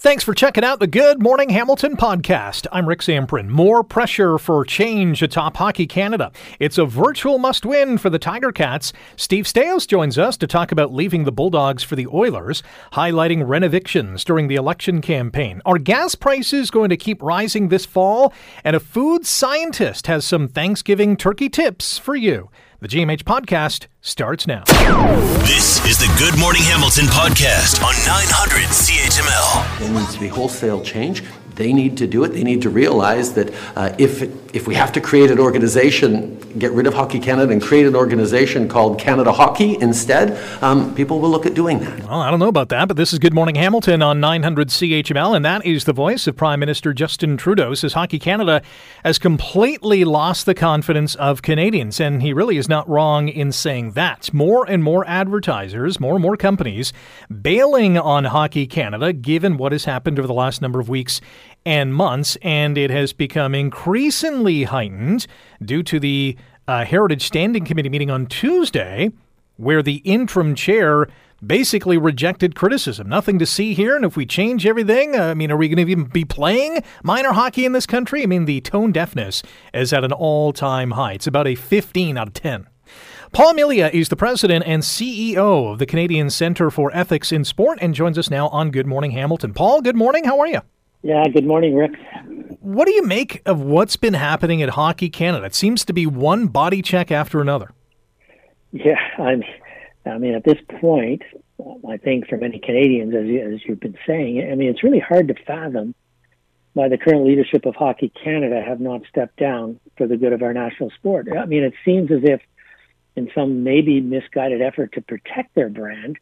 Thanks for checking out the Good Morning Hamilton podcast. I'm Rick Samprin. More pressure for change atop Hockey Canada. It's a virtual must win for the Tiger Cats. Steve Staios joins us to talk about leaving the Bulldogs for the Oilers, highlighting renovictions during the election campaign. Are gas prices going to keep rising this fall? And a food scientist has some Thanksgiving turkey tips for you. The GMH podcast starts now. This is the Good Morning Hamilton podcast on 900 CHML. There needs to be wholesale change. They need to do it. They need to realize that uh, if, if we have to create an organization, get rid of Hockey Canada and create an organization called Canada Hockey instead, um, people will look at doing that. Well, I don't know about that, but this is Good Morning Hamilton on 900 CHML, and that is the voice of Prime Minister Justin Trudeau. Says Hockey Canada has completely lost the confidence of Canadians, and he really is not wrong in saying that. More and more advertisers, more and more companies bailing on Hockey Canada, given what has happened over the last number of weeks and months, and it has become increasingly heightened due to the uh, Heritage Standing Committee meeting on Tuesday, where the interim chair basically rejected criticism. Nothing to see here, and if we change everything, uh, I mean, are we going to even be playing minor hockey in this country? I mean, the tone deafness is at an all time high. It's about a 15 out of 10. Paul Melia is the president and CEO of the Canadian Centre for Ethics in Sport and joins us now on Good Morning Hamilton. Paul, good morning. How are you? Yeah, good morning, Rick. What do you make of what's been happening at Hockey Canada? It seems to be one body check after another. Yeah, I'm. I mean, at this point, I think for many Canadians, as, you, as you've been saying, I mean, it's really hard to fathom why the current leadership of Hockey Canada have not stepped down for the good of our national sport. I mean, it seems as if, in some maybe misguided effort to protect their brand,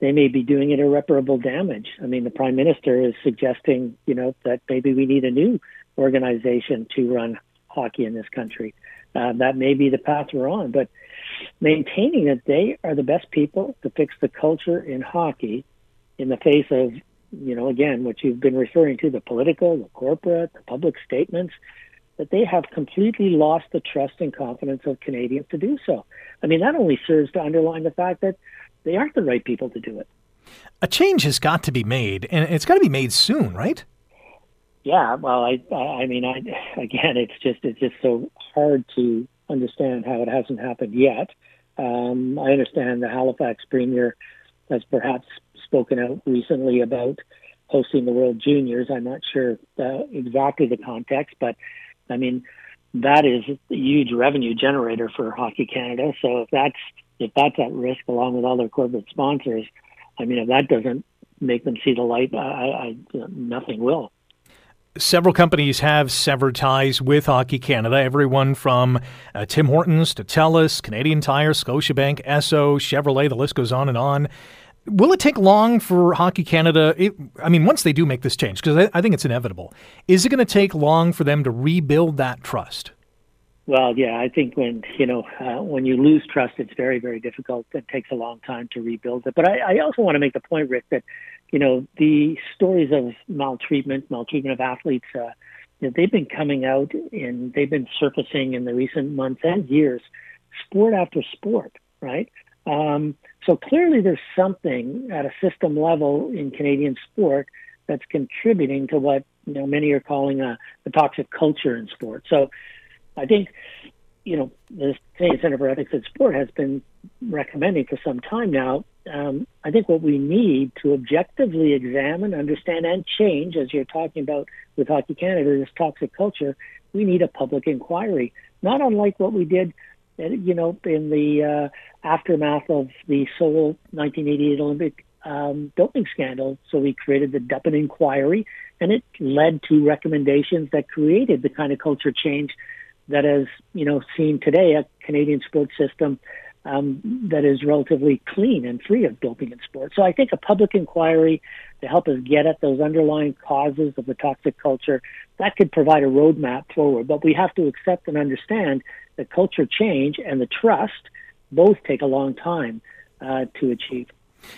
they may be doing it irreparable damage. I mean, the prime minister is suggesting, you know, that maybe we need a new organization to run hockey in this country. Uh, that may be the path we're on, but maintaining that they are the best people to fix the culture in hockey in the face of, you know, again, what you've been referring to, the political, the corporate, the public statements, that they have completely lost the trust and confidence of Canadians to do so. I mean, that only serves to underline the fact that they aren't the right people to do it. A change has got to be made, and it's got to be made soon, right? Yeah, well, I, I mean, I, again, it's just, it's just so hard to understand how it hasn't happened yet. Um, I understand the Halifax Premier has perhaps spoken out recently about hosting the World Juniors. I'm not sure uh, exactly the context, but I mean, that is a huge revenue generator for Hockey Canada. So if that's if that's at risk along with all their corporate sponsors, I mean, if that doesn't make them see the light, I, I, nothing will. Several companies have severed ties with Hockey Canada. Everyone from uh, Tim Hortons to TELUS, Canadian Tire, Scotiabank, Esso, Chevrolet, the list goes on and on. Will it take long for Hockey Canada? It, I mean, once they do make this change, because I, I think it's inevitable, is it going to take long for them to rebuild that trust? Well, yeah, I think when you know uh, when you lose trust, it's very, very difficult. It takes a long time to rebuild it. But I, I also want to make the point, Rick, that you know the stories of maltreatment, maltreatment of athletes, uh, you know, they've been coming out and they've been surfacing in the recent months and years, sport after sport, right? Um, so clearly, there's something at a system level in Canadian sport that's contributing to what you know many are calling a, a toxic culture in sport. So I think, you know, the Canadian Center for Ethics in Sport has been recommending for some time now. Um, I think what we need to objectively examine, understand, and change, as you're talking about with Hockey Canada, this toxic culture, we need a public inquiry, not unlike what we did, you know, in the uh, aftermath of the Seoul 1988 Olympic um, doping scandal. So we created the Doping Inquiry, and it led to recommendations that created the kind of culture change that has, you know, seen today a Canadian sports system um, that is relatively clean and free of doping in sports. So I think a public inquiry to help us get at those underlying causes of the toxic culture that could provide a roadmap forward. But we have to accept and understand that culture change and the trust both take a long time uh, to achieve.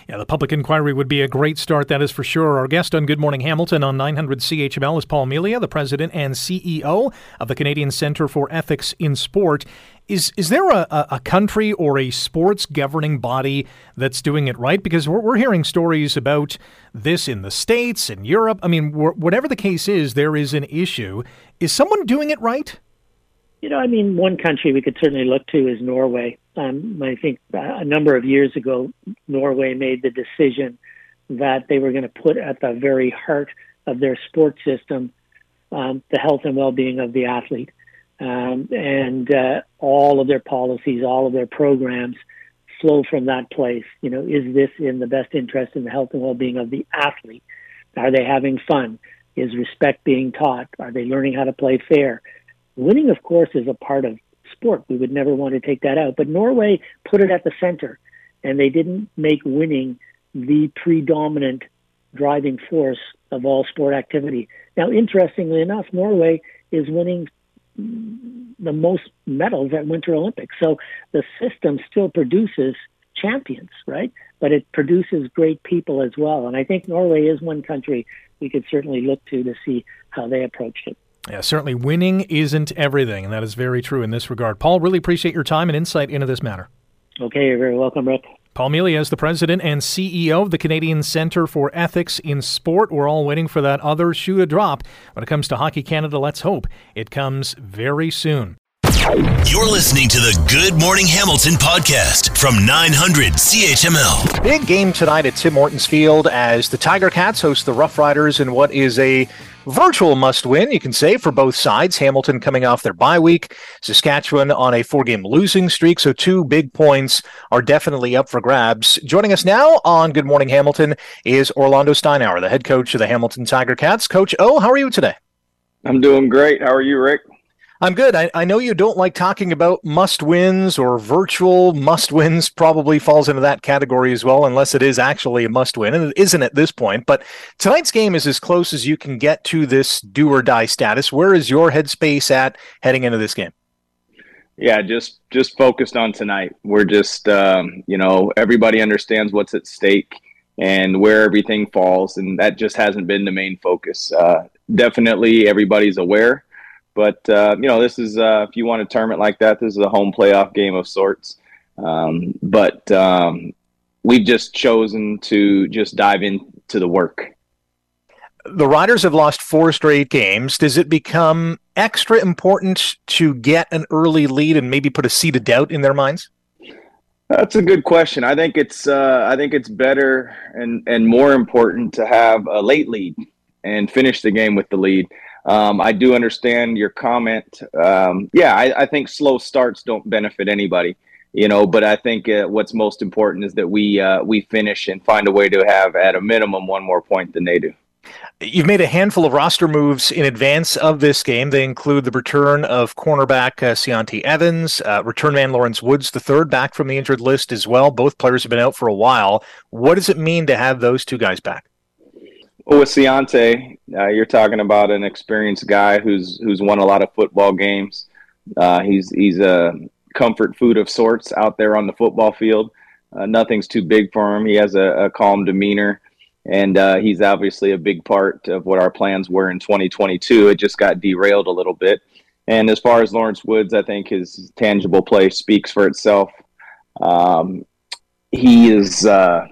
Yeah, the public inquiry would be a great start, that is for sure. Our guest on Good Morning Hamilton on 900 CHML is Paul Melia, the president and CEO of the Canadian Centre for Ethics in Sport. Is is there a, a country or a sports governing body that's doing it right? Because we're, we're hearing stories about this in the States in Europe. I mean, whatever the case is, there is an issue. Is someone doing it right? You know, I mean, one country we could certainly look to is Norway. Um, I think a number of years ago, Norway made the decision that they were going to put at the very heart of their sports system um, the health and well-being of the athlete, um, and uh, all of their policies, all of their programs flow from that place. You know, is this in the best interest in the health and well-being of the athlete? Are they having fun? Is respect being taught? Are they learning how to play fair? Winning, of course, is a part of sport. We would never want to take that out. But Norway put it at the center, and they didn't make winning the predominant driving force of all sport activity. Now, interestingly enough, Norway is winning the most medals at Winter Olympics. So the system still produces champions, right? But it produces great people as well. And I think Norway is one country we could certainly look to to see how they approached it. Yeah, certainly winning isn't everything, and that is very true in this regard. Paul, really appreciate your time and insight into this matter. Okay, you're very welcome, Rick. Paul Melia is the president and CEO of the Canadian Centre for Ethics in Sport. We're all waiting for that other shoe to drop. When it comes to Hockey Canada, let's hope it comes very soon. You're listening to the Good Morning Hamilton podcast from 900 CHML. Big game tonight at Tim Hortons Field as the Tiger Cats host the Rough Riders in what is a virtual must win, you can say, for both sides. Hamilton coming off their bye week, Saskatchewan on a four game losing streak. So, two big points are definitely up for grabs. Joining us now on Good Morning Hamilton is Orlando Steinauer, the head coach of the Hamilton Tiger Cats. Coach O, how are you today? I'm doing great. How are you, Rick? I'm good. I, I know you don't like talking about must wins or virtual must wins, probably falls into that category as well, unless it is actually a must win. And it isn't at this point. But tonight's game is as close as you can get to this do or die status. Where is your headspace at heading into this game? Yeah, just just focused on tonight. We're just um, you know everybody understands what's at stake and where everything falls, and that just hasn't been the main focus. Uh, definitely, everybody's aware but uh, you know, this is uh, if you want to term it like that, this is a home playoff game of sorts. Um, but um, we've just chosen to just dive into the work. The Riders have lost four straight games. Does it become extra important to get an early lead and maybe put a seed of doubt in their minds? That's a good question. I think it's uh, I think it's better and and more important to have a late lead and finish the game with the lead. Um, I do understand your comment. Um, yeah, I, I, think slow starts don't benefit anybody, you know. But I think uh, what's most important is that we uh, we finish and find a way to have at a minimum one more point than they do. You've made a handful of roster moves in advance of this game. They include the return of cornerback uh, Evans, uh, return man Lawrence Woods, the third back from the injured list as well. Both players have been out for a while. What does it mean to have those two guys back? Well, with Ciante, uh, you're talking about an experienced guy who's who's won a lot of football games. Uh, he's he's a comfort food of sorts out there on the football field. Uh, nothing's too big for him. He has a, a calm demeanor, and uh, he's obviously a big part of what our plans were in 2022. It just got derailed a little bit. And as far as Lawrence Woods, I think his tangible play speaks for itself. Um, he is uh,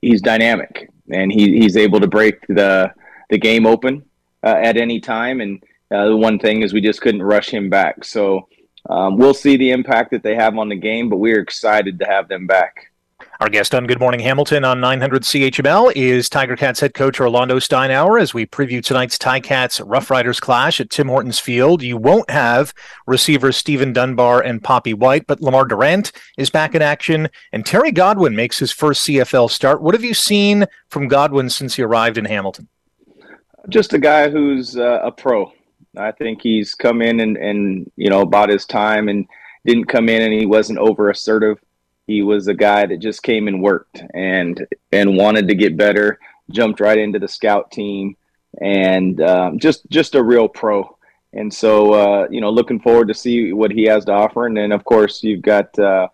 he's dynamic and he, he's able to break the the game open uh, at any time. And uh, the one thing is we just couldn't rush him back. So um, we'll see the impact that they have on the game, but we're excited to have them back. Our guest on Good Morning Hamilton on 900 CHML is Tiger Cats head coach Orlando Steinauer as we preview tonight's Tiger Ticats Rough Riders clash at Tim Hortons Field. You won't have receivers Steven Dunbar and Papi White, but Lemar Durant is back in action and Terry Godwin makes his first CFL start. What have you seen from Godwin since he arrived in Hamilton? Just a guy who's uh, a pro. I think he's come in and, and, you know, about his time and didn't come in and he wasn't over assertive he was a guy that just came and worked and and wanted to get better. Jumped right into the scout team and um, just just a real pro. And so uh, you know, looking forward to see what he has to offer. And then of course you've got uh,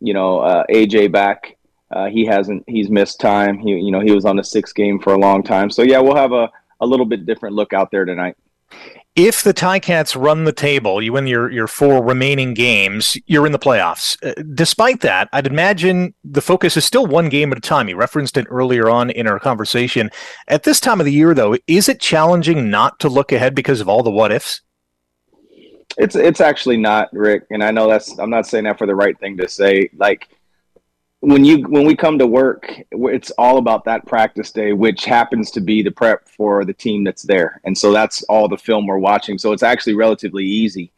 you know uh, AJ back Uh, he hasn't. He's missed time. He, you know, he was on the sixth game for a long time. So yeah, we'll have a, a little bit different look out there tonight. If the Ticats run the table, you win your, your four remaining games, you're in the playoffs. Uh, despite that, I'd imagine the focus is still one game at a time. You referenced it earlier on in our conversation. At this time of the year, though, is it challenging not to look ahead because of all the what ifs? It's it's actually not, Rick, and I know that's I'm not saying that for the right thing to say. Like when you when we come to work it's all about that practice day which happens to be the prep for the team that's there. And so that's all the film we're watching. So it's actually relatively easy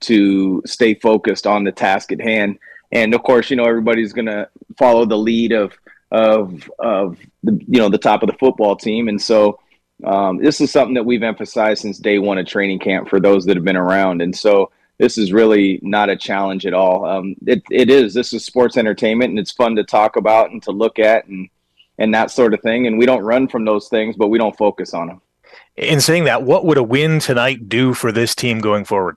to stay focused on the task at hand. And of course you know everybody's going to follow the lead of of of the you know the top of the football team. And so um, this is something that we've emphasized since day one of training camp for those that have been around. And so this is really not a challenge at all. Um, it, it is. This is sports entertainment, and it's fun to talk about and to look at and and that sort of thing. And we don't run from those things, but we don't focus on them. In saying that, what would a win tonight do for this team going forward?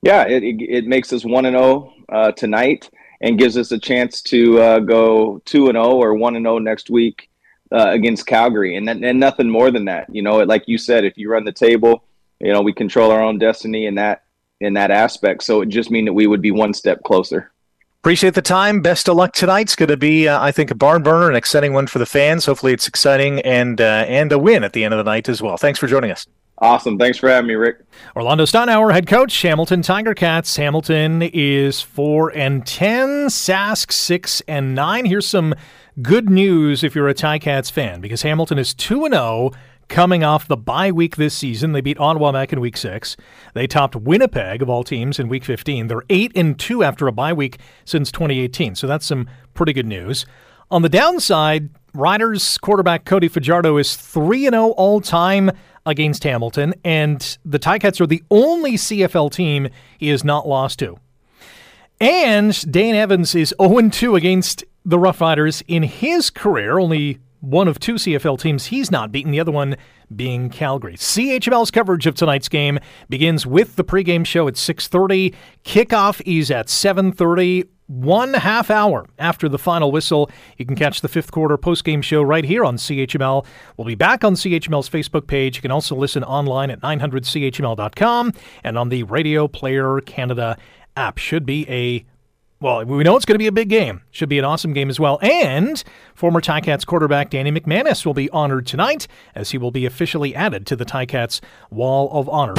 Yeah, it, it, it makes us one and zero oh, uh, tonight, and gives us a chance to uh, go two and zero oh or one and zero next week uh, against Calgary, and and nothing more than that. You know, like you said, if you run the table, you know we control our own destiny, and that in that aspect. So it just mean that we would be one step closer. Appreciate the time. Best of luck tonight. It's going to be, uh, I think, a barn burner, an exciting one for the fans. Hopefully, it's exciting and uh, and a win at the end of the night as well. Thanks for joining us. Awesome. Thanks for having me, Rick. Orlando Steinauer, head coach, Hamilton Tiger Cats. Hamilton is four and ten. Sask six and nine. Here's some good news if you're a Ticats fan, because Hamilton is two and zero. Oh coming off the bye week this season. They beat Ottawa back in week six. They topped Winnipeg, of all teams, in week 15. They're 8 and 2 after a bye week since 2018. So that's some pretty good news. On the downside, Riders quarterback Cody Fajardo is 3 0 all time against Hamilton, and the Ticats are the only CFL team he has not lost to. And Dane Evans is 0 2 against the Rough Riders in his career, only one of two CFL teams he's not beaten, the other one being Calgary. CHML's coverage of tonight's game begins with the pregame show at 6:30. Kickoff is at 7:30. One half hour after the final whistle, you can catch the fifth quarter postgame show right here on CHML. We'll be back on CHML's Facebook page. You can also listen online at 900CHML.com and on the Radio Player Canada app. Should be a well, we know it's going to be a big game. Should be an awesome game as well. And former Ticats quarterback Danny McManus will be honored tonight as he will be officially added to the Ticats Wall of Honor.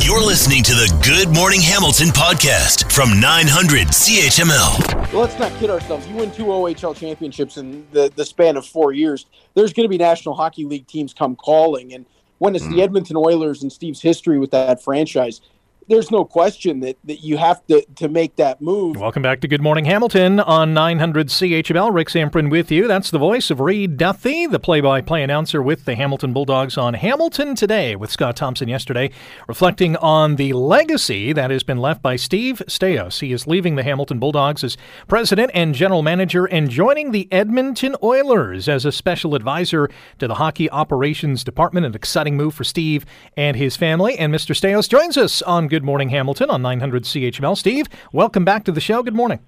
You're listening to the Good Morning Hamilton podcast from 900 CHML. Well, let's not kid ourselves. You win two OHL championships in the, the span of four years. There's going to be National Hockey League teams come calling. And when it's mm. the Edmonton Oilers and Steve's history with that franchise, there's no question that, that you have to, to make that move. Welcome back to Good Morning Hamilton on 900 CHML. Rick Samprin with you. That's the voice of Reed Duthie, the play-by-play announcer with the Hamilton Bulldogs on Hamilton Today with Scott Thompson yesterday, reflecting on the legacy that has been left by Steve Staios. He is leaving the Hamilton Bulldogs as president and general manager and joining the Edmonton Oilers as a special advisor to the hockey operations department. An exciting move for Steve and his family. And Mr. Staios joins us on Good Good Morning Hamilton on 900 CHML. Steve, welcome back to the show. Good morning.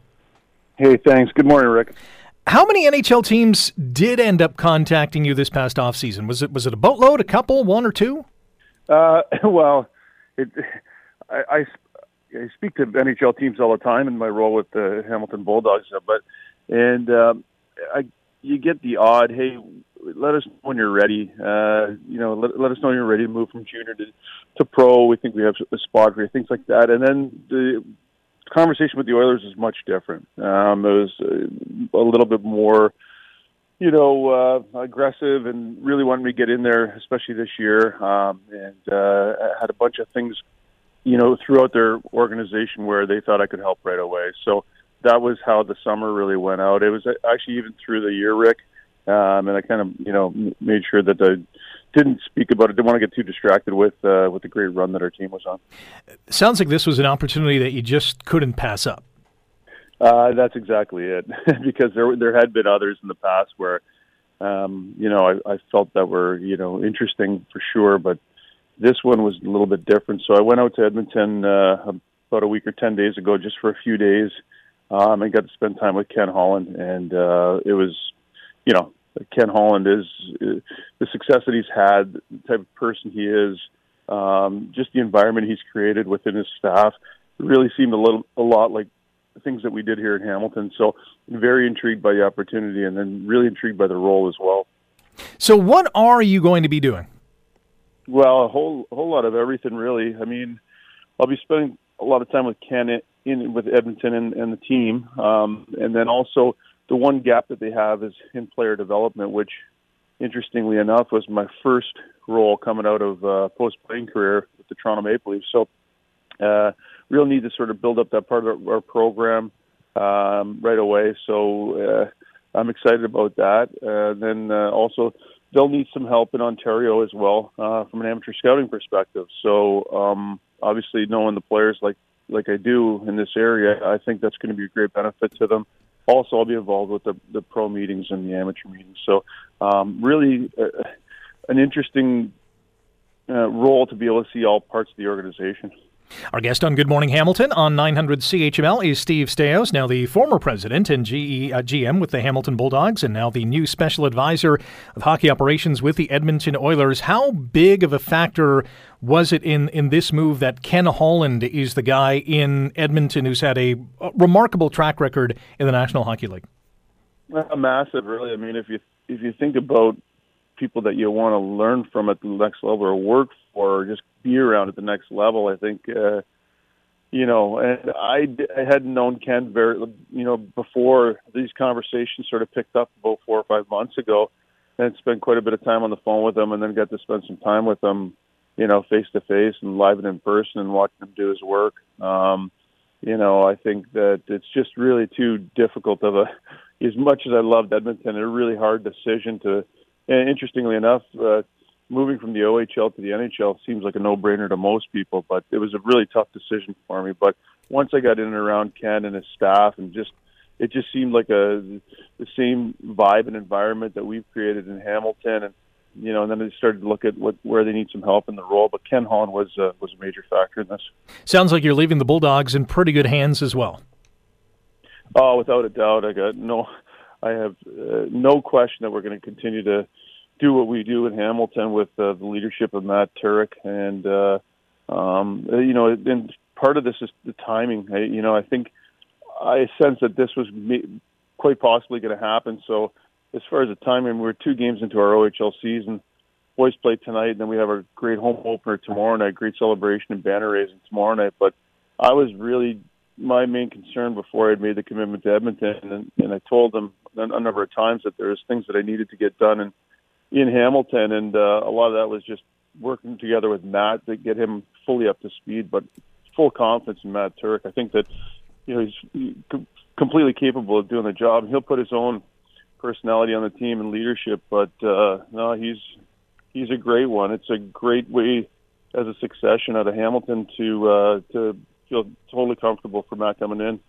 Hey, thanks. Good morning, Rick. How many NHL teams did end up contacting you this past off season? Was it was it a boatload, a couple, one or two? Uh, well, it, I, I, I speak to NHL teams all the time in my role with the Hamilton Bulldogs, but and um, I you get the odd, hey, let us know when you're ready. Uh, you know, let, let us know you're ready to move from junior to, to pro. We think we have a spot for you, things like that. And then the conversation with the Oilers is much different. Um, it was uh, a little bit more, you know, uh, aggressive and really wanted me to get in there, especially this year. Um, and uh, had a bunch of things, you know, throughout their organization where they thought I could help right away. So that was how the summer really went out. It was actually even through the year, Rick um, and I kind of you know made sure that I didn't speak about it. Didn't want to get too distracted with uh, with the great run that our team was on. Sounds like this was an opportunity that you just couldn't pass up. Uh, that's exactly it, because there there had been others in the past where, um, you know, I, I felt that were you know interesting for sure, but this one was a little bit different. So I went out to Edmonton uh, about a week or ten days ago, just for a few days, um, and got to spend time with Ken Holland, and uh, it was, you know, Ken Holland is uh, the success that he's had, the type of person he is, um, just the environment he's created within his staff. Really seemed a little, a lot like things that we did here in Hamilton. So very intrigued by the opportunity, and then really intrigued by the role as well. So, what are you going to be doing? Well, a whole whole lot of everything, really. I mean, I'll be spending a lot of time with Ken in with Edmonton and, and the team, um, and then also the one gap that they have is in player development, which, interestingly enough, was my first role coming out of uh, post playing career with the Toronto Maple Leafs. So, uh, real need to sort of build up that part of our, program um, right away. So, uh, I'm excited about that. Uh, then uh, also, they'll need some help in Ontario as well uh, from an amateur scouting perspective. So, um, obviously, knowing the players like like I do in this area, I think that's going to be a great benefit to them. Also, I'll be involved with the, the pro meetings and the amateur meetings. So, um, really, uh, an interesting uh, role to be able to see all parts of the organization. Our guest on Good Morning Hamilton on 900 CHML is Steve Staios, now the former president and GE, uh, GM with the Hamilton Bulldogs, and now the new special advisor of hockey operations with the Edmonton Oilers. How big of a factor was it in, in this move that Ken Holland is the guy in Edmonton who's had a, remarkable track record in the National Hockey League? Uh, massive, really. I mean, if you if you think about people that you want to learn from at the next level or work or just be around at the next level. I think, uh, you know, and I, I hadn't known Ken very, you know, before these conversations sort of picked up about four or five months ago, and spent quite a bit of time on the phone with him, and then got to spend some time with him, you know, face to face and live and in person, and watching him do his work. Um, you know, I think that it's just really too difficult of a. As much as I loved Edmonton, a really hard decision to and interestingly enough, uh, moving from the OHL to the NHL seems like a no-brainer to most people, but it was a really tough decision for me. But once I got in and around Ken and his staff, and just it just seemed like a the same vibe and environment that we've created in Hamilton, and you know, and then they started to look at what where they need some help in the role. But Ken Holland was uh, was a major factor in this. Sounds like you're leaving the Bulldogs in pretty good hands as well. Oh, without a doubt, I got no. I have uh, no question that we're going to continue to do what we do in Hamilton with uh, the leadership of Matt Turek, and uh, um, you know, and part of this is the timing. I, you know, I think I sense that this was quite possibly going to happen. So, as far as the timing, we're two games into our OHL season. Boys play tonight, and then we have our great home opener tomorrow night. Great celebration and banner raising tomorrow night. But I was really my main concern before I made the commitment to Edmonton, and, and I told them a number of times that there was things that I needed to get done and in Hamilton, and uh, a lot of that was just working together with Matt to get him fully up to speed. But full confidence in Matt Turek. I think that you know he's completely capable of doing the job. He'll put his own personality on the team and leadership, but uh, no, he's he's a great one. It's a great way as a succession out of Hamilton to uh, to feel totally comfortable for Matt coming in.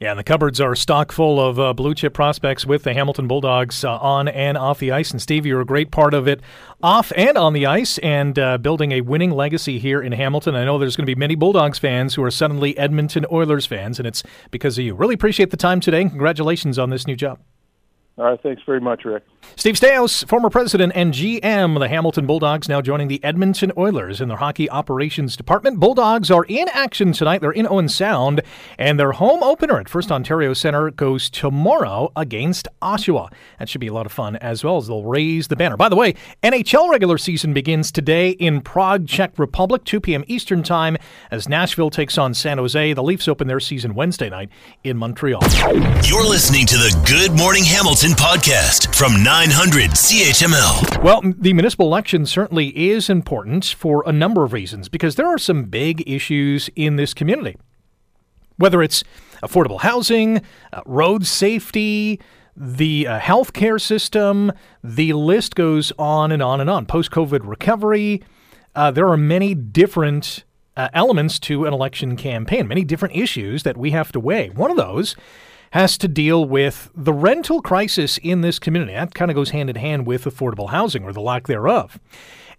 Yeah, and the cupboards are stock full of uh, blue chip prospects with the Hamilton Bulldogs uh, on and off the ice. And Steve, you're a great part of it off and on the ice and uh, building a winning legacy here in Hamilton. I know there's going to be many Bulldogs fans who are suddenly Edmonton Oilers fans, and it's because of you. Really appreciate the time today. And Congratulations on this new job. All right, thanks very much, Rick. Steve Staios, former president and GM of the Hamilton Bulldogs, now joining the Edmonton Oilers in their hockey operations department. Bulldogs are in action tonight. They're in Owen Sound, and their home opener at First Ontario Centre goes tomorrow against Oshawa. That should be a lot of fun as well as they'll raise the banner. By the way, NHL regular season begins today in Prague, Czech Republic, 2 p.m. Eastern Time, as Nashville takes on San Jose. The Leafs open their season Wednesday night in Montreal. You're listening to the Good Morning Hamilton podcast from 900 CHML. Well, the municipal election certainly is important for a number of reasons because there are some big issues in this community. Whether it's affordable housing, uh, road safety, the uh, healthcare system, the list goes on and on and on. Post COVID recovery, uh, there are many different uh, elements to an election campaign, many different issues that we have to weigh. One of those has to deal with the rental crisis in this community. That kind of goes hand in hand with affordable housing or the lack thereof.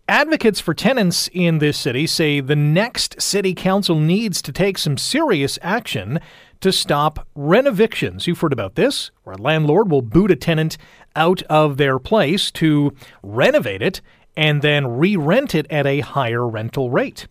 Advocates for tenants in this city say the next city council needs to take some serious action to stop renovictions. You've heard about this, where a landlord will boot a tenant out of their place to renovate it and then re rent it at a higher rental rate.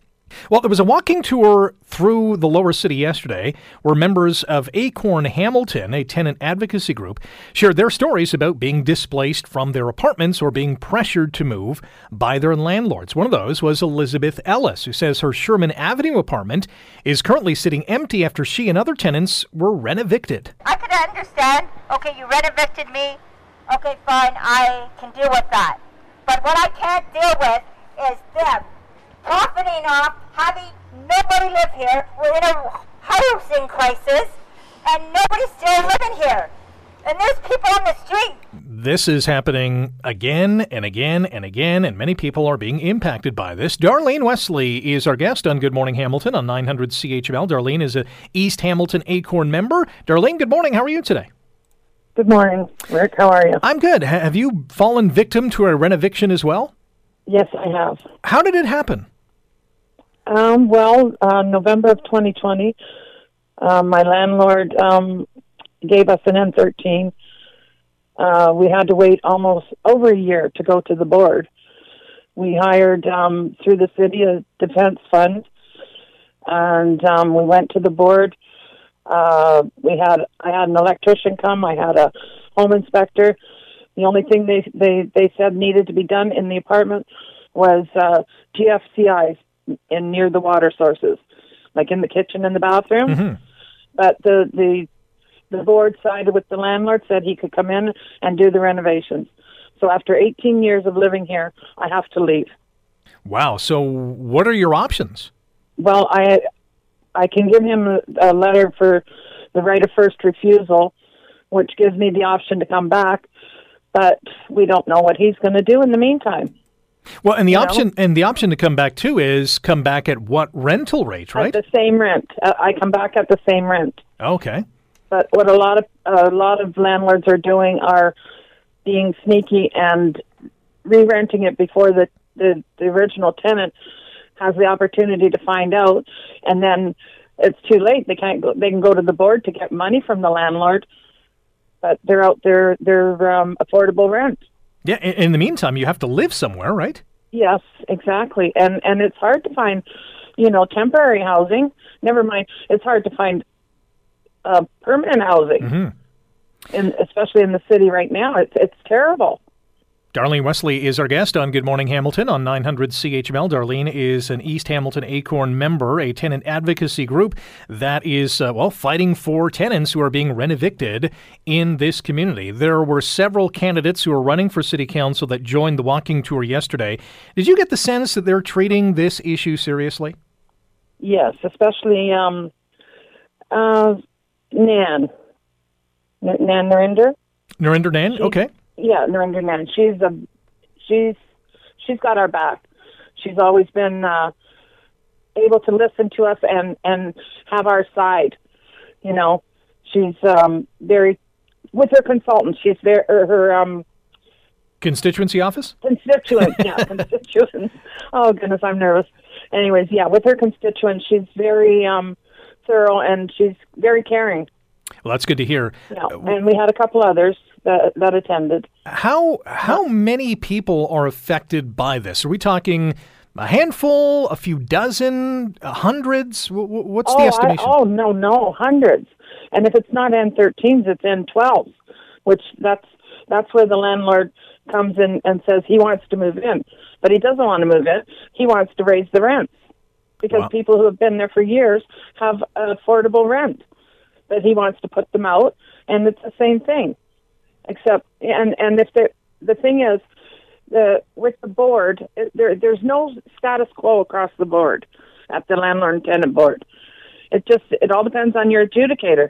Well, there was a walking tour through the lower city yesterday where members of Acorn Hamilton, a tenant advocacy group, shared their stories about being displaced from their apartments or being pressured to move by their landlords. One of those was Elizabeth Ellis, who says her Sherman Avenue apartment is currently sitting empty after she and other tenants were renovicted. I could understand, okay, you renovicted me, okay, fine, I can deal with that. But what I can't deal with is them profiting off having nobody live here. We're in a housing crisis, and nobody's still living here. And there's people on the street. This is happening again and again and again, and many people are being impacted by this. Darlene Wesley is our guest on Good Morning Hamilton on 900 CHML. Darlene is a East Hamilton Acorn member. Darlene, good morning. How are you today? Good morning, Rick. How are you? I'm good. have you fallen victim to a renoviction as well? Yes, I have. How did it happen? Um, well, uh, November of 2020, uh, my landlord um, gave us an N13. Uh, we had to wait almost over a year to go to the board. We hired um, through the city a defense fund, and um, we went to the board. Uh, we had I had an electrician come. I had a home inspector. The only thing they they they said needed to be done in the apartment was uh, GFCI's in near the water sources, like in the kitchen and the bathroom. Mm-hmm. But the the the board sided with the landlord, said he could come in and do the renovations. So after 18 years of living here, I have to leave. Wow. So what are your options? Well, I I can give him a letter for the right of first refusal, which gives me the option to come back. But we don't know what he's going to do in the meantime. Well, and the you option know? and the option to come back too is come back at what rental rate, right? At the same rent. Uh, I come back at the same rent. Okay. But what a lot of a lot of landlords are doing are being sneaky and re-renting it before the, the the original tenant has the opportunity to find out, and then it's too late. They can't go. They can go to the board to get money from the landlord, but they're out there. They're um, affordable rent. Yeah. In the meantime, you have to live somewhere, right? Yes, exactly. And and it's hard to find, you know, temporary housing. Never mind, it's hard to find uh, permanent housing, mm-hmm. and especially in the city right now, it's it's terrible. Darlene Wesley is our guest on Good Morning Hamilton on 900 CHML. Darlene is an East Hamilton Acorn member, a tenant advocacy group that is, uh, well, fighting for tenants who are being renovicted in this community. There were several candidates who are running for city council that joined the walking tour yesterday. Did you get the sense that they're treating this issue seriously? Yes, especially um, uh, Nann. Nann Nrinder. Nrinder Nann, okay yeah, Narendra Nann. She's a she's she's got our back. She's always been uh, able to listen to us and and have our side. You know, she's um, very with her consultants. She's very her um, constituency office. Constituents, yeah, constituents. Oh goodness, I'm nervous. Anyways, yeah, with her constituents, she's very um, thorough and she's very caring. Well, that's good to hear. Yeah, and we had a couple others that, that attended. How how many people are affected by this? Are we talking a handful, a few dozen, hundreds? What's oh, the estimation? I, oh no, no, hundreds. And if it's not N13s, it's N12s, which that's that's where the landlord comes in and says he wants to move in, but he doesn't want to move in. He wants to raise the rents because wow. people who have been there for years have affordable rent. But he wants to put them out, and it's the same thing except and and if the the thing is the with the board it, there there's no status quo across the board at the landlord and tenant board it just it all depends on your adjudicator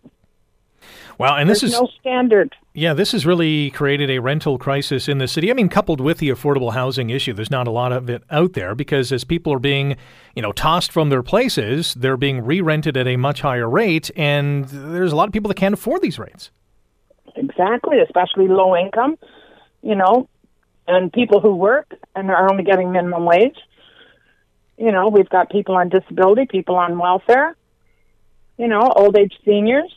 Wow, and this There's is no standard. Yeah, this has really created a rental crisis in the city. I mean, coupled with the affordable housing issue, there's not a lot of it out there because as people are being, you know, tossed from their places, they're being re-rented at a much higher rate, and there's a lot of people that can't afford these rates. Exactly, especially low income, you know, and people who work and are only getting minimum wage. You know, we've got people on disability, people on welfare. you know, old age seniors.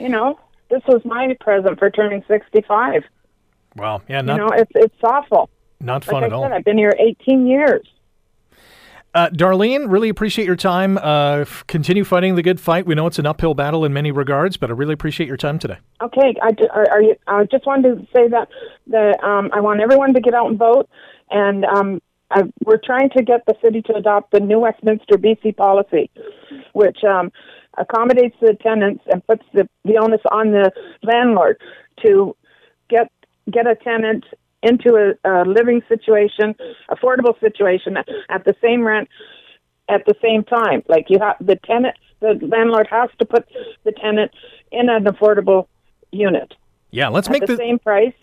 You know, this was my present for turning 65. Wow. Yeah, you not, know, it's it's awful. not Like fun I at all. said, I've been here 18 years. Uh, Darlene, really appreciate your time. Uh, continue fighting the good fight. We know it's an uphill battle in many regards, but I really appreciate your time today. Okay, I, are, you, I just wanted to say that the um, I want everyone to get out and vote, and um, I, we're trying to get the city to adopt the New Westminster BC policy, which um, accommodates the tenants and puts the, the onus on the landlord to get get a tenant into a, a living situation, affordable situation at the same rent at the same time. Like you have the tenant, the landlord has to put the tenant in an affordable unit Yeah, let's at make the this same price.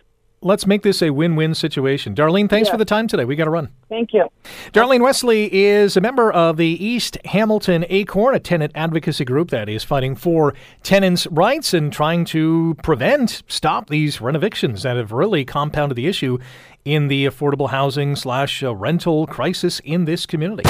Let's make this a win-win situation. Darlene, thanks Yeah. for the time today. We got to run. Thank you. Darlene Wesley is a member of the East Hamilton Acorn, a tenant advocacy group that is fighting for tenants' rights and trying to prevent, stop these renovictions that have really compounded the issue in the affordable housing slash uh, rental crisis in this community.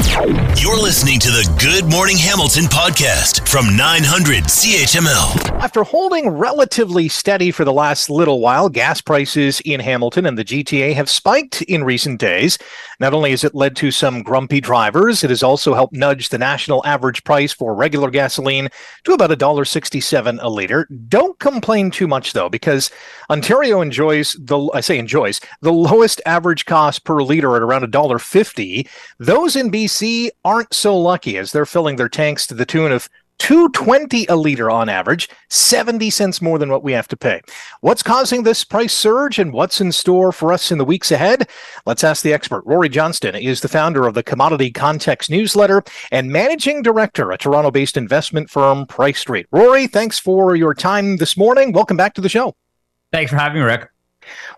You're listening to the Good Morning Hamilton podcast from 900 CHML. After holding relatively steady for the last little while, gas prices in Hamilton and the GTA have spiked in recent days. Not only has it led to some grumpy drivers, it has also helped nudge the national average price for regular gasoline to about $1.67 a liter. Don't complain too much though, because Ontario enjoys the I say enjoys the lowest average cost per liter at around $1.50. Those in BC aren't so lucky as they're filling their tanks to the tune of 220 a liter on average, 70 cents more than what we have to pay. What's causing this price surge and what's in store for us in the weeks ahead? Let's ask the expert. Rory Johnston is the founder of the Commodity Context newsletter and managing director at Toronto-based investment firm Price Street. Rory, thanks for your time this morning. Welcome back to the show. Thanks for having me, Rick.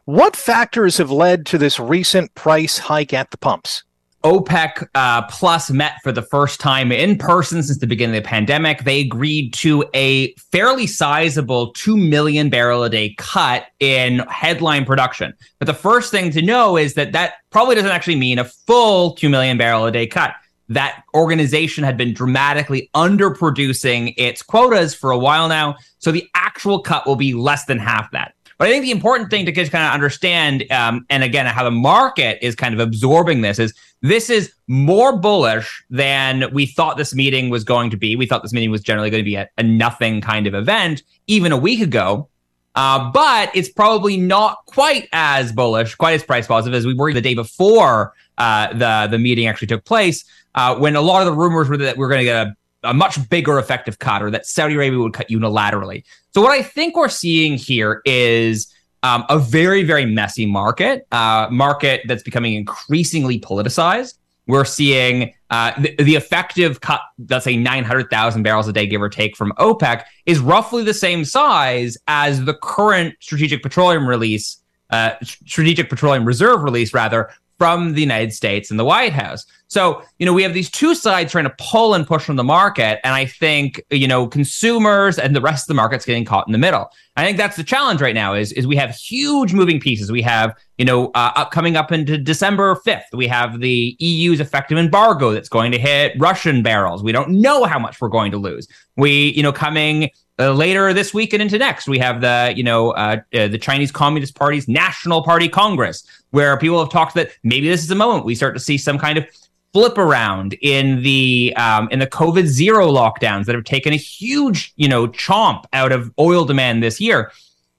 What factors have led to this recent price hike at the pumps? OPEC uh, Plus met for the first time in person since the beginning of the pandemic. They agreed to a fairly sizable 2 million barrel a day cut in headline production. But the first thing to know is that that probably doesn't actually mean a full 2 million barrel a day cut. That organization had been dramatically underproducing its quotas for a while now. So the actual cut will be less than half that. But I think the important thing to just kind of understand, um, and again, how the market is kind of absorbing this is this is more bullish than we thought this meeting was going to be. We thought this meeting was generally going to be a, a nothing kind of event even a week ago. Uh, but it's probably not quite as bullish, quite as price positive as we were the day before uh, the the meeting actually took place, uh, when a lot of the rumors were that we're going to get a, a much bigger effective cut or that Saudi Arabia would cut unilaterally. So what I think we're seeing here is um, a very very messy market, uh, market that's becoming increasingly politicized. We're seeing uh, the, the effective cut, let's say 900,000 barrels a day, give or take, from OPEC is roughly the same size as the current strategic petroleum release, uh, strategic petroleum reserve release, rather, from the United States and the White House. So, you know, we have these two sides trying to pull and push from the market. And I think, you know, consumers and the rest of the market's getting caught in the middle. I think that's the challenge right now is, is we have huge moving pieces. We have, you know, uh, up, coming up into December 5th, we have the EU's effective embargo that's going to hit Russian barrels. We don't know how much we're going to lose. We, you know, coming uh, later this week and into next, we have the you know uh, uh, the Chinese Communist Party's National Party Congress, where people have talked that maybe this is a moment we start to see some kind of flip around in the um, in the COVID zero lockdowns that have taken a huge you know chomp out of oil demand this year.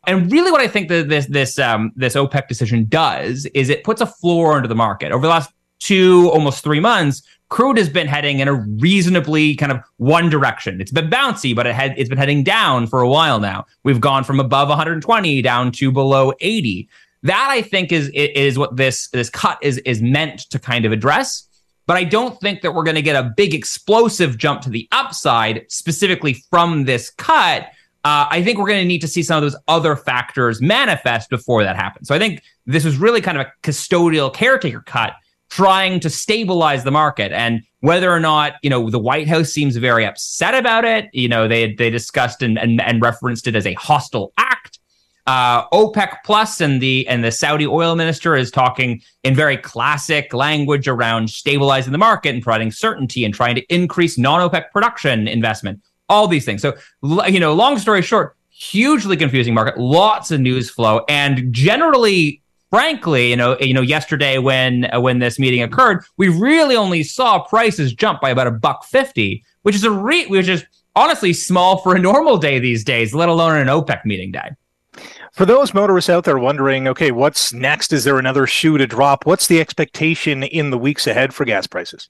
And really, what I think that this this um, this OPEC decision does is it puts a floor under the market. Over the last two, almost three months, crude has been heading in a reasonably kind of one direction. It's been bouncy, but it had it's been heading down for a while now. We've gone from above 120 down to below 80. That I think is is what this this cut is is meant to kind of address. But I don't think that we're going to get a big explosive jump to the upside specifically from this cut. Uh, I think we're going to need to see some of those other factors manifest before that happens. So I think this was really kind of a custodial caretaker cut trying to stabilize the market. And whether or not you know the white house seems very upset about it you know they they discussed and and, and referenced it as a hostile act. Uh, opec plus and the and the saudi oil minister is talking in very classic language around stabilizing the market and providing certainty and trying to increase non-opec production investment. All these things. So, you know, long story short, hugely confusing market, lots of news flow, and generally frankly, you know, you know, yesterday when uh, when this meeting occurred, we really only saw prices jump by about a buck fifty, which is a re- which is honestly small for a normal day these days, let alone an OPEC meeting day. For those motorists out there wondering, okay, what's next? Is there another shoe to drop? What's the expectation in the weeks ahead for gas prices?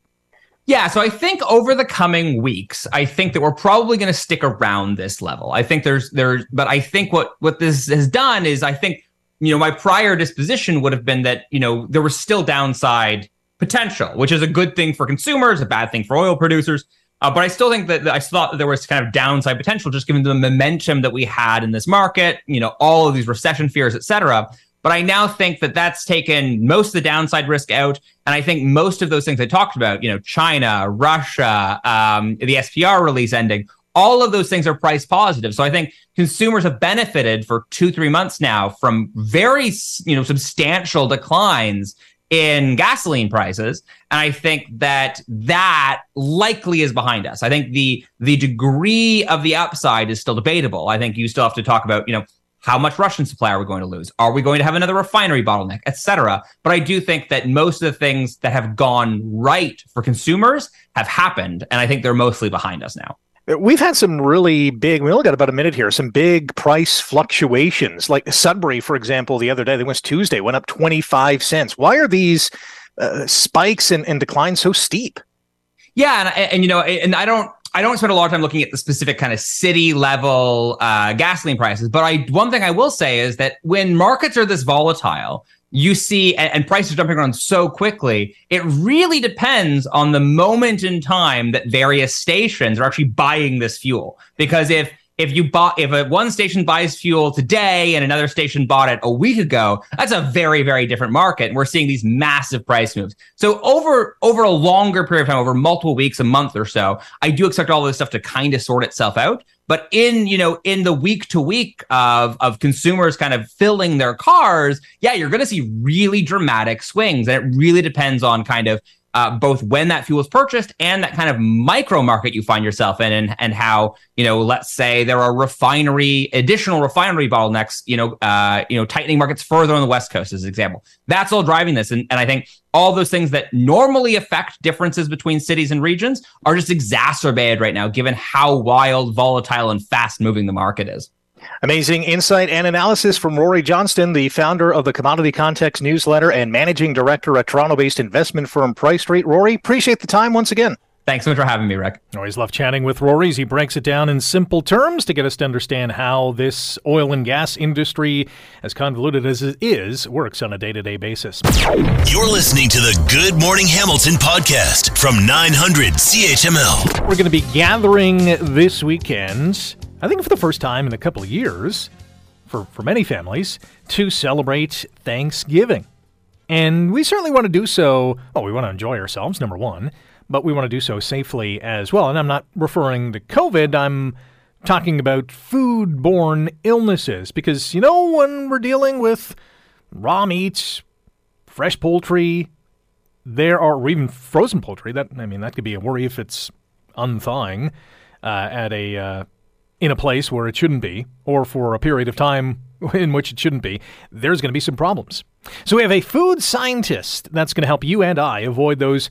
Yeah, so I think over the coming weeks, I think that we're probably going to stick around this level. I think there's there's, but I think what what this has done is I think you know, my prior disposition would have been that, you know, there was still downside potential, which is a good thing for consumers, a bad thing for oil producers. Uh, but I still think that, that I thought that there was kind of downside potential just given the momentum that we had in this market, you know, all of these recession fears, et cetera. But I now think that that's taken most of the downside risk out. And I think most of those things I talked about, you know, China, Russia, um, the SPR release ending, all of those things are price positive. So I think consumers have benefited for two, three months now from very, you know, substantial declines in gasoline prices. And I think that that likely is behind us. I think the the degree of the upside is still debatable. I think you still have to talk about, you know, how much Russian supply are we going to lose? Are we going to have another refinery bottleneck, et cetera? But I do think that most of the things that have gone right for consumers have happened. And I think they're mostly behind us now. We've had some really big, we only got about a minute here, some big price fluctuations. Like Sudbury, for example, the other day, it was Tuesday, went up 25 cents. Why are these uh, spikes and, and declines so steep? Yeah. And, and, you know, and I don't, I don't spend a lot of time looking at the specific kind of city level uh, gasoline prices, but I one thing I will say is that when markets are this volatile, you see and, and, prices jumping around so quickly. It really depends on the moment in time that various stations are actually buying this fuel. Because if if you bought if a one station buys fuel today and another station bought it a week ago that's a very very different market. And we're seeing these massive price moves. So over over a longer period of time over multiple weeks a month or so i do expect all this stuff to kind of sort itself out. But in, you know, in the week to week of of consumers kind of filling their cars, yeah, you're going to see really dramatic swings. And it really depends on kind of uh, both when that fuel is purchased and that kind of micro market you find yourself in and, and how, you know, let's say there are refinery, additional refinery bottlenecks, you know, uh, you know, tightening markets further on the West Coast as an example. That's all driving this. And, and I think all those things that normally affect differences between cities and regions are just exacerbated right now, given how wild, volatile, and fast moving the market is. Amazing insight and analysis from Rory Johnston, the founder of the Commodity Context newsletter and managing director at Toronto based investment firm Price Street. Rory, appreciate the time once again. Thanks so much for having me, Rick. Always love chatting with Rory. He breaks it down in simple terms to get us to understand how this oil and gas industry, as convoluted as it is, works on a day to day basis. You're listening to the Good Morning Hamilton podcast from 900 CHML. We're going to be gathering this weekend I think for the first time in a couple of years, for, for many families, to celebrate Thanksgiving. And we certainly want to do so. Well, we want to enjoy ourselves, number one, but we want to do so safely as well. And I'm not referring to COVID, I'm talking about food-borne illnesses because, you know, when we're dealing with raw meats, fresh poultry, there are, or even frozen poultry, that, I mean, that could be a worry if it's unthawing uh, at a. Uh, in a place where it shouldn't be, or for a period of time in which it shouldn't be, there's going to be some problems. So we have a food scientist that's going to help you and I avoid those,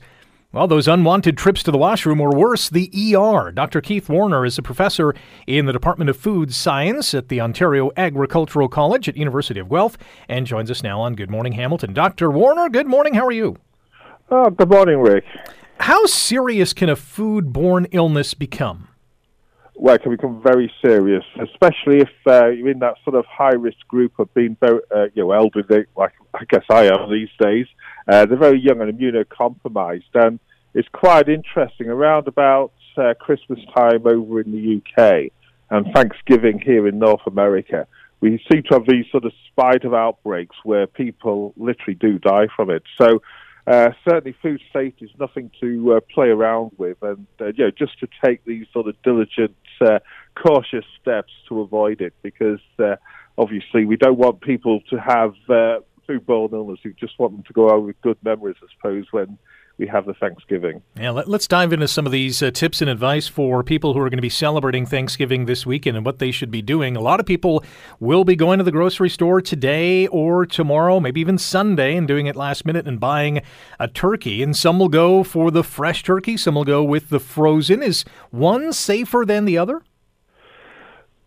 well, those unwanted trips to the washroom or worse, the ER. Dr. Keith Warriner is a professor in the Department of Food Science at the Ontario Agricultural College at University of Guelph and joins us now on Good Morning Hamilton. Dr. Warriner, good morning. How are you? Oh, good morning, Rick. How serious can a food-borne illness become? Well, it can become very serious, especially if uh, you're in that sort of high risk group of being very, uh, you know, elderly, like I guess I am these days. Uh, they're very young and immunocompromised, and it's quite interesting. Around about uh, Christmas time over in the UK and Thanksgiving here in North America, we seem to have these sort of spider outbreaks where people literally do die from it. So uh, certainly, food safety is nothing to uh, play around with, and uh, you know, just to take these sort of diligent, uh, cautious steps to avoid it, because uh, obviously we don't want people to have uh, foodborne illness. We just want them to go out with good memories, I suppose, when we have the Thanksgiving. Yeah, let, us dive into some of these uh, tips and advice for people who are going to be celebrating Thanksgiving this weekend and what they should be doing. A lot of people will be going to the grocery store today or tomorrow, maybe even Sunday, and doing it last minute and buying a turkey. And some will go for the fresh turkey, some will go with the frozen. Is one safer than the other?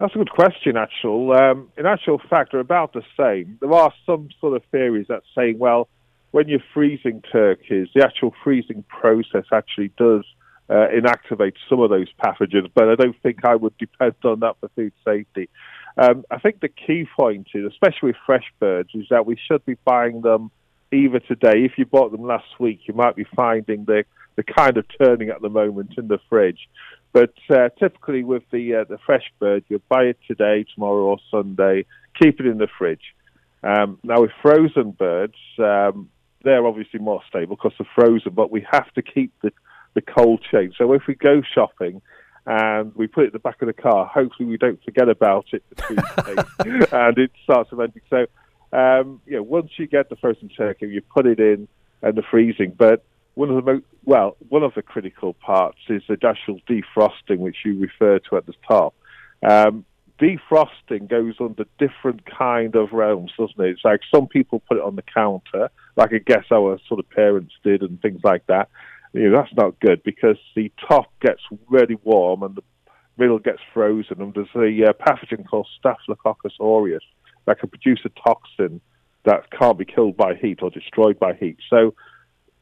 That's a good question, actual. Um, in actual fact, they're about the same. There are some sort of theories that saying, well, when you're freezing turkeys, the actual freezing process actually does uh, inactivate some of those pathogens, but I don't think I would depend on that for food safety. Um, I think the key point is, especially with fresh birds, is that we should be buying them either today. If you bought them last week, you might be finding the the kind of turning at the moment in the fridge. But uh, typically with the uh, the fresh bird, you buy it today, tomorrow, or Sunday. Keep it in the fridge. Um, now with frozen birds, um, they're obviously more stable because they're frozen, but we have to keep the, the cold chain. So if we go shopping and we put it in the back of the car, hopefully we don't forget about it and it starts fermenting. So, um, you know, once you get the frozen turkey, you put it in and the freezing. But one of the most, well, one of the critical parts is the actual defrosting, which you refer to at the top. Um, defrosting goes under different kind of realms, doesn't it? It's like some people put it on the counter, like I guess our sort of parents did, and things like that. You know, that's not good because the top gets really warm and the middle gets frozen, and there's a uh, pathogen called Staphylococcus aureus that can produce a toxin that can't be killed by heat or destroyed by heat. So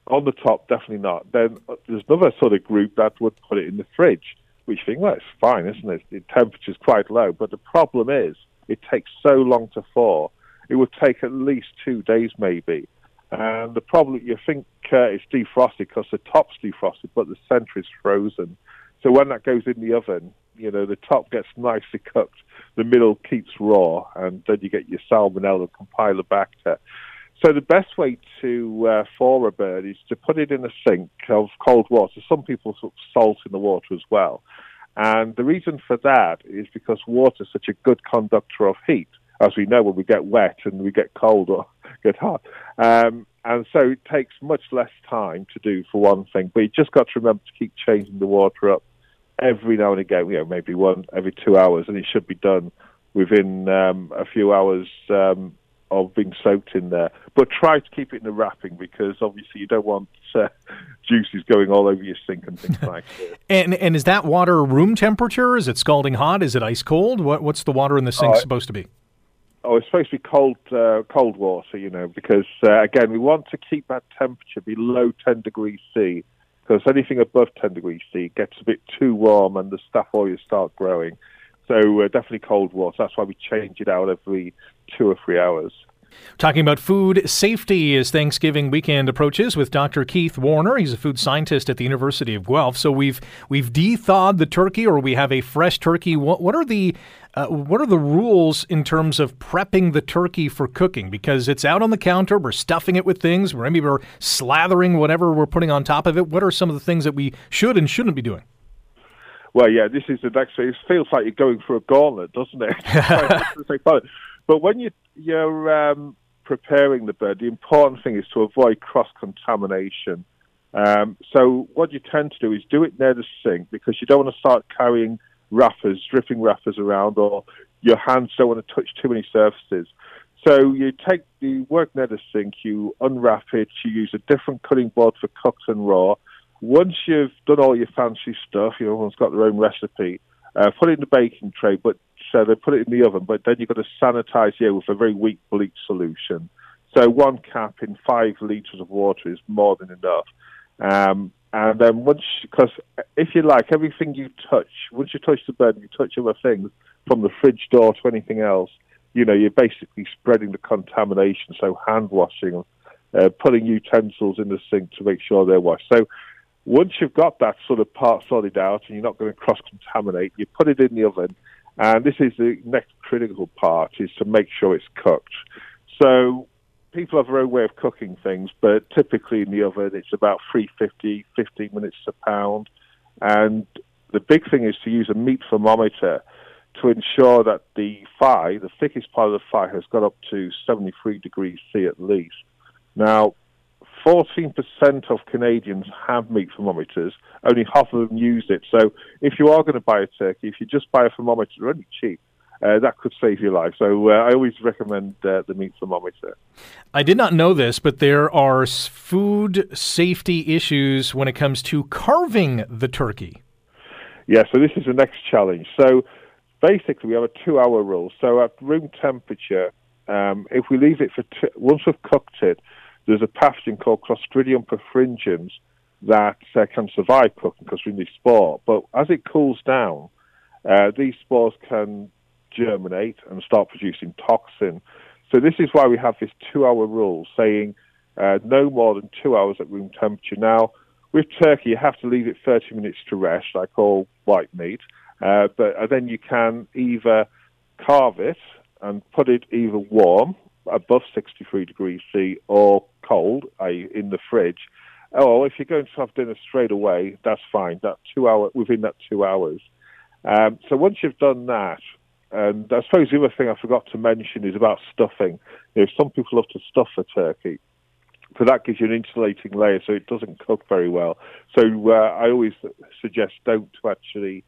on the top, definitely not. Then uh, there's another sort of group that would put it in the fridge which think, well, it's fine, isn't it? The temperature's quite low. But the problem is, it takes so long to thaw. It would take at least two days, maybe. And the problem, you think uh, it's defrosted because the top's defrosted, but the center is frozen. So when that goes in the oven, you know, the top gets nicely cooked, the middle keeps raw, and then you get your salmonella and campylobacter. So the best way to uh, thaw a bird is to put it in a sink of cold water. Some people put salt in the water as well. And the reason for that is because water is such a good conductor of heat, as we know when we get wet and we get cold or get hot. Um, and so it takes much less time to do for one thing, but you just got to remember to keep changing the water up every now and again, you know, maybe one every two hours, and it should be done within um, a few hours um, of being soaked in there. But try to keep it in the wrapping because obviously you don't want uh, juices going all over your sink and things like that. And and is that water room temperature? Is it scalding hot? Is it ice cold? What what's the water in the sink oh, supposed to be? Oh, it's supposed to be cold, uh, cold water, you know, because uh, again, we want to keep that temperature below 10 degrees C, because anything above 10 degrees C gets a bit too warm and the Staph aureus start growing. So uh, definitely cold water. That's why we change it out every two or three hours. Talking about food safety as Thanksgiving weekend approaches with Dr. Keith Warriner. He's a food scientist at the University of Guelph. So we've we've de-thawed the turkey, or we have a fresh turkey. What, what are the uh, what are the rules in terms of prepping the turkey for cooking? Because it's out on the counter, we're stuffing it with things, maybe we're slathering whatever we're putting on top of it. What are some of the things that we should and shouldn't be doing? Well, yeah, this is the next phase. It feels like you're going for a gauntlet, doesn't it? But when you, you're um, preparing the bird, the important thing is to avoid cross contamination. Um, so what you tend to do is do it near the sink because you don't want to start carrying wrappers, dripping wrappers around, or your hands don't want to touch too many surfaces. So you take the work near the sink, you unwrap it, you use a different cutting board for cooked and raw. Once you've done all your fancy stuff, everyone's got their own recipe, uh, put it in the baking tray, but so they put it in the oven, but then you've got to sanitize the air with a very weak bleach solution. So one cap in five liters of water is more than enough. Um, and then once, because if you like, everything you touch, once you touch the bed, you touch other things from the fridge door to anything else, you know, you're basically spreading the contamination. So hand washing, uh, putting utensils in the sink to make sure they're washed. So once you've got that sort of part sorted out and you're not going to cross contaminate, you put it in the oven and this is the next critical part is to make sure it's cooked. So people have their own way of cooking things, but typically in the oven it's about 350, 15 minutes a pound. And the big thing is to use a meat thermometer to ensure that the thigh, the thickest part of the thigh, has got up to 73 degrees C at least. Now, 14% of Canadians have meat thermometers. Only half of them use it. So if you are going to buy a turkey, if you just buy a thermometer, they're only cheap. Uh, that could save your life. So uh, I always recommend uh, the meat thermometer. I did not know this, but there are food safety issues when it comes to carving the turkey. Yeah, so this is the next challenge. So basically, we have a two-hour rule. So at room temperature, um, if we leave it for t- once we've cooked it, there's a pathogen called Clostridium perfringens that uh, can survive cooking because we need spore. But as it cools down, uh, these spores can germinate and start producing toxin. So this is why we have this two-hour rule saying uh, no more than two hours at room temperature. Now, with turkey, you have to leave it 30 minutes to rest, like all white meat. Uh, but uh, then you can either carve it and put it either warm, above 63 degrees C, or cold, i.e., in the fridge. Or if you're going to have dinner straight away, that's fine. That two hour within that two hours. Um, so once you've done that, and I suppose the other thing I forgot to mention is about stuffing. You know, some people love to stuff a turkey, but that gives you an insulating layer, so it doesn't cook very well. So uh, I always suggest don't to actually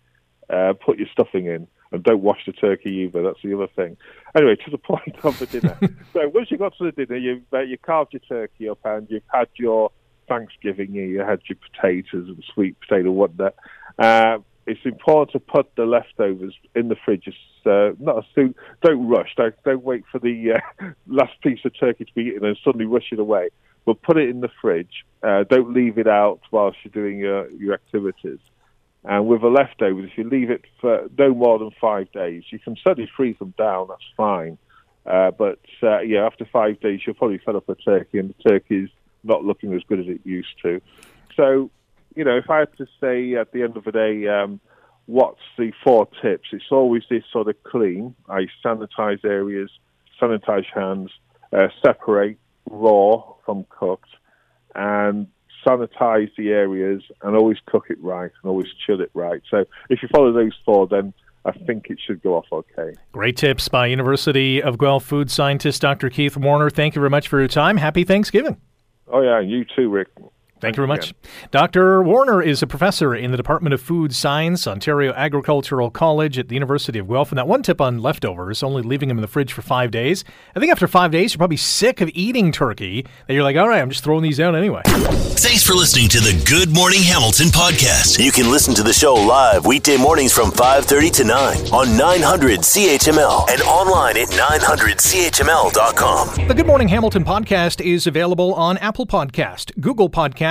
uh, put your stuffing in, and don't wash the turkey either. That's the other thing. Anyway, to the point of the dinner. so once you got to the dinner, you uh, you carved your turkey up, and you've had your Thanksgiving. You had your potatoes and sweet potato whatnot. Uh, it's important to put the leftovers in the fridge uh, not as soon. Don't rush. Don't don't wait for the uh, last piece of turkey to be eaten and suddenly rush it away. But put it in the fridge. Uh, don't leave it out whilst you're doing your your activities. And with the leftovers, if you leave it for no more than five days, you can certainly freeze them down. That's fine. Uh, but uh, yeah, after five days, you'll probably fill up a turkey, and the turkey's not looking as good as it used to. So, you know, if I had to say at the end of the day, um, what's the four tips? It's always this sort of clean. I sanitize areas, sanitize hands, uh, separate raw from cooked, and sanitize the areas and always cook it right and always chill it right. So if you follow those four, then I think it should go off okay. Great tips by University of Guelph food scientist Dr. Keith Warriner. Thank you very much for your time. Happy Thanksgiving. Oh, yeah, you too, Rick. Thank you very much. Dr. Warriner is a professor in the Department of Food Science, Ontario Agricultural College at the University of Guelph. And that one tip on leftovers, only leaving them in the fridge for five days. I think after five days, you're probably sick of eating turkey, and you're like, all right, I'm just throwing these out anyway. Thanks for listening to the Good Morning Hamilton podcast. You can listen to the show live weekday mornings from 5.30 to 9 on 900 CHML and online at 900CHML.com. The Good Morning Hamilton podcast is available on Apple Podcast, Google Podcast,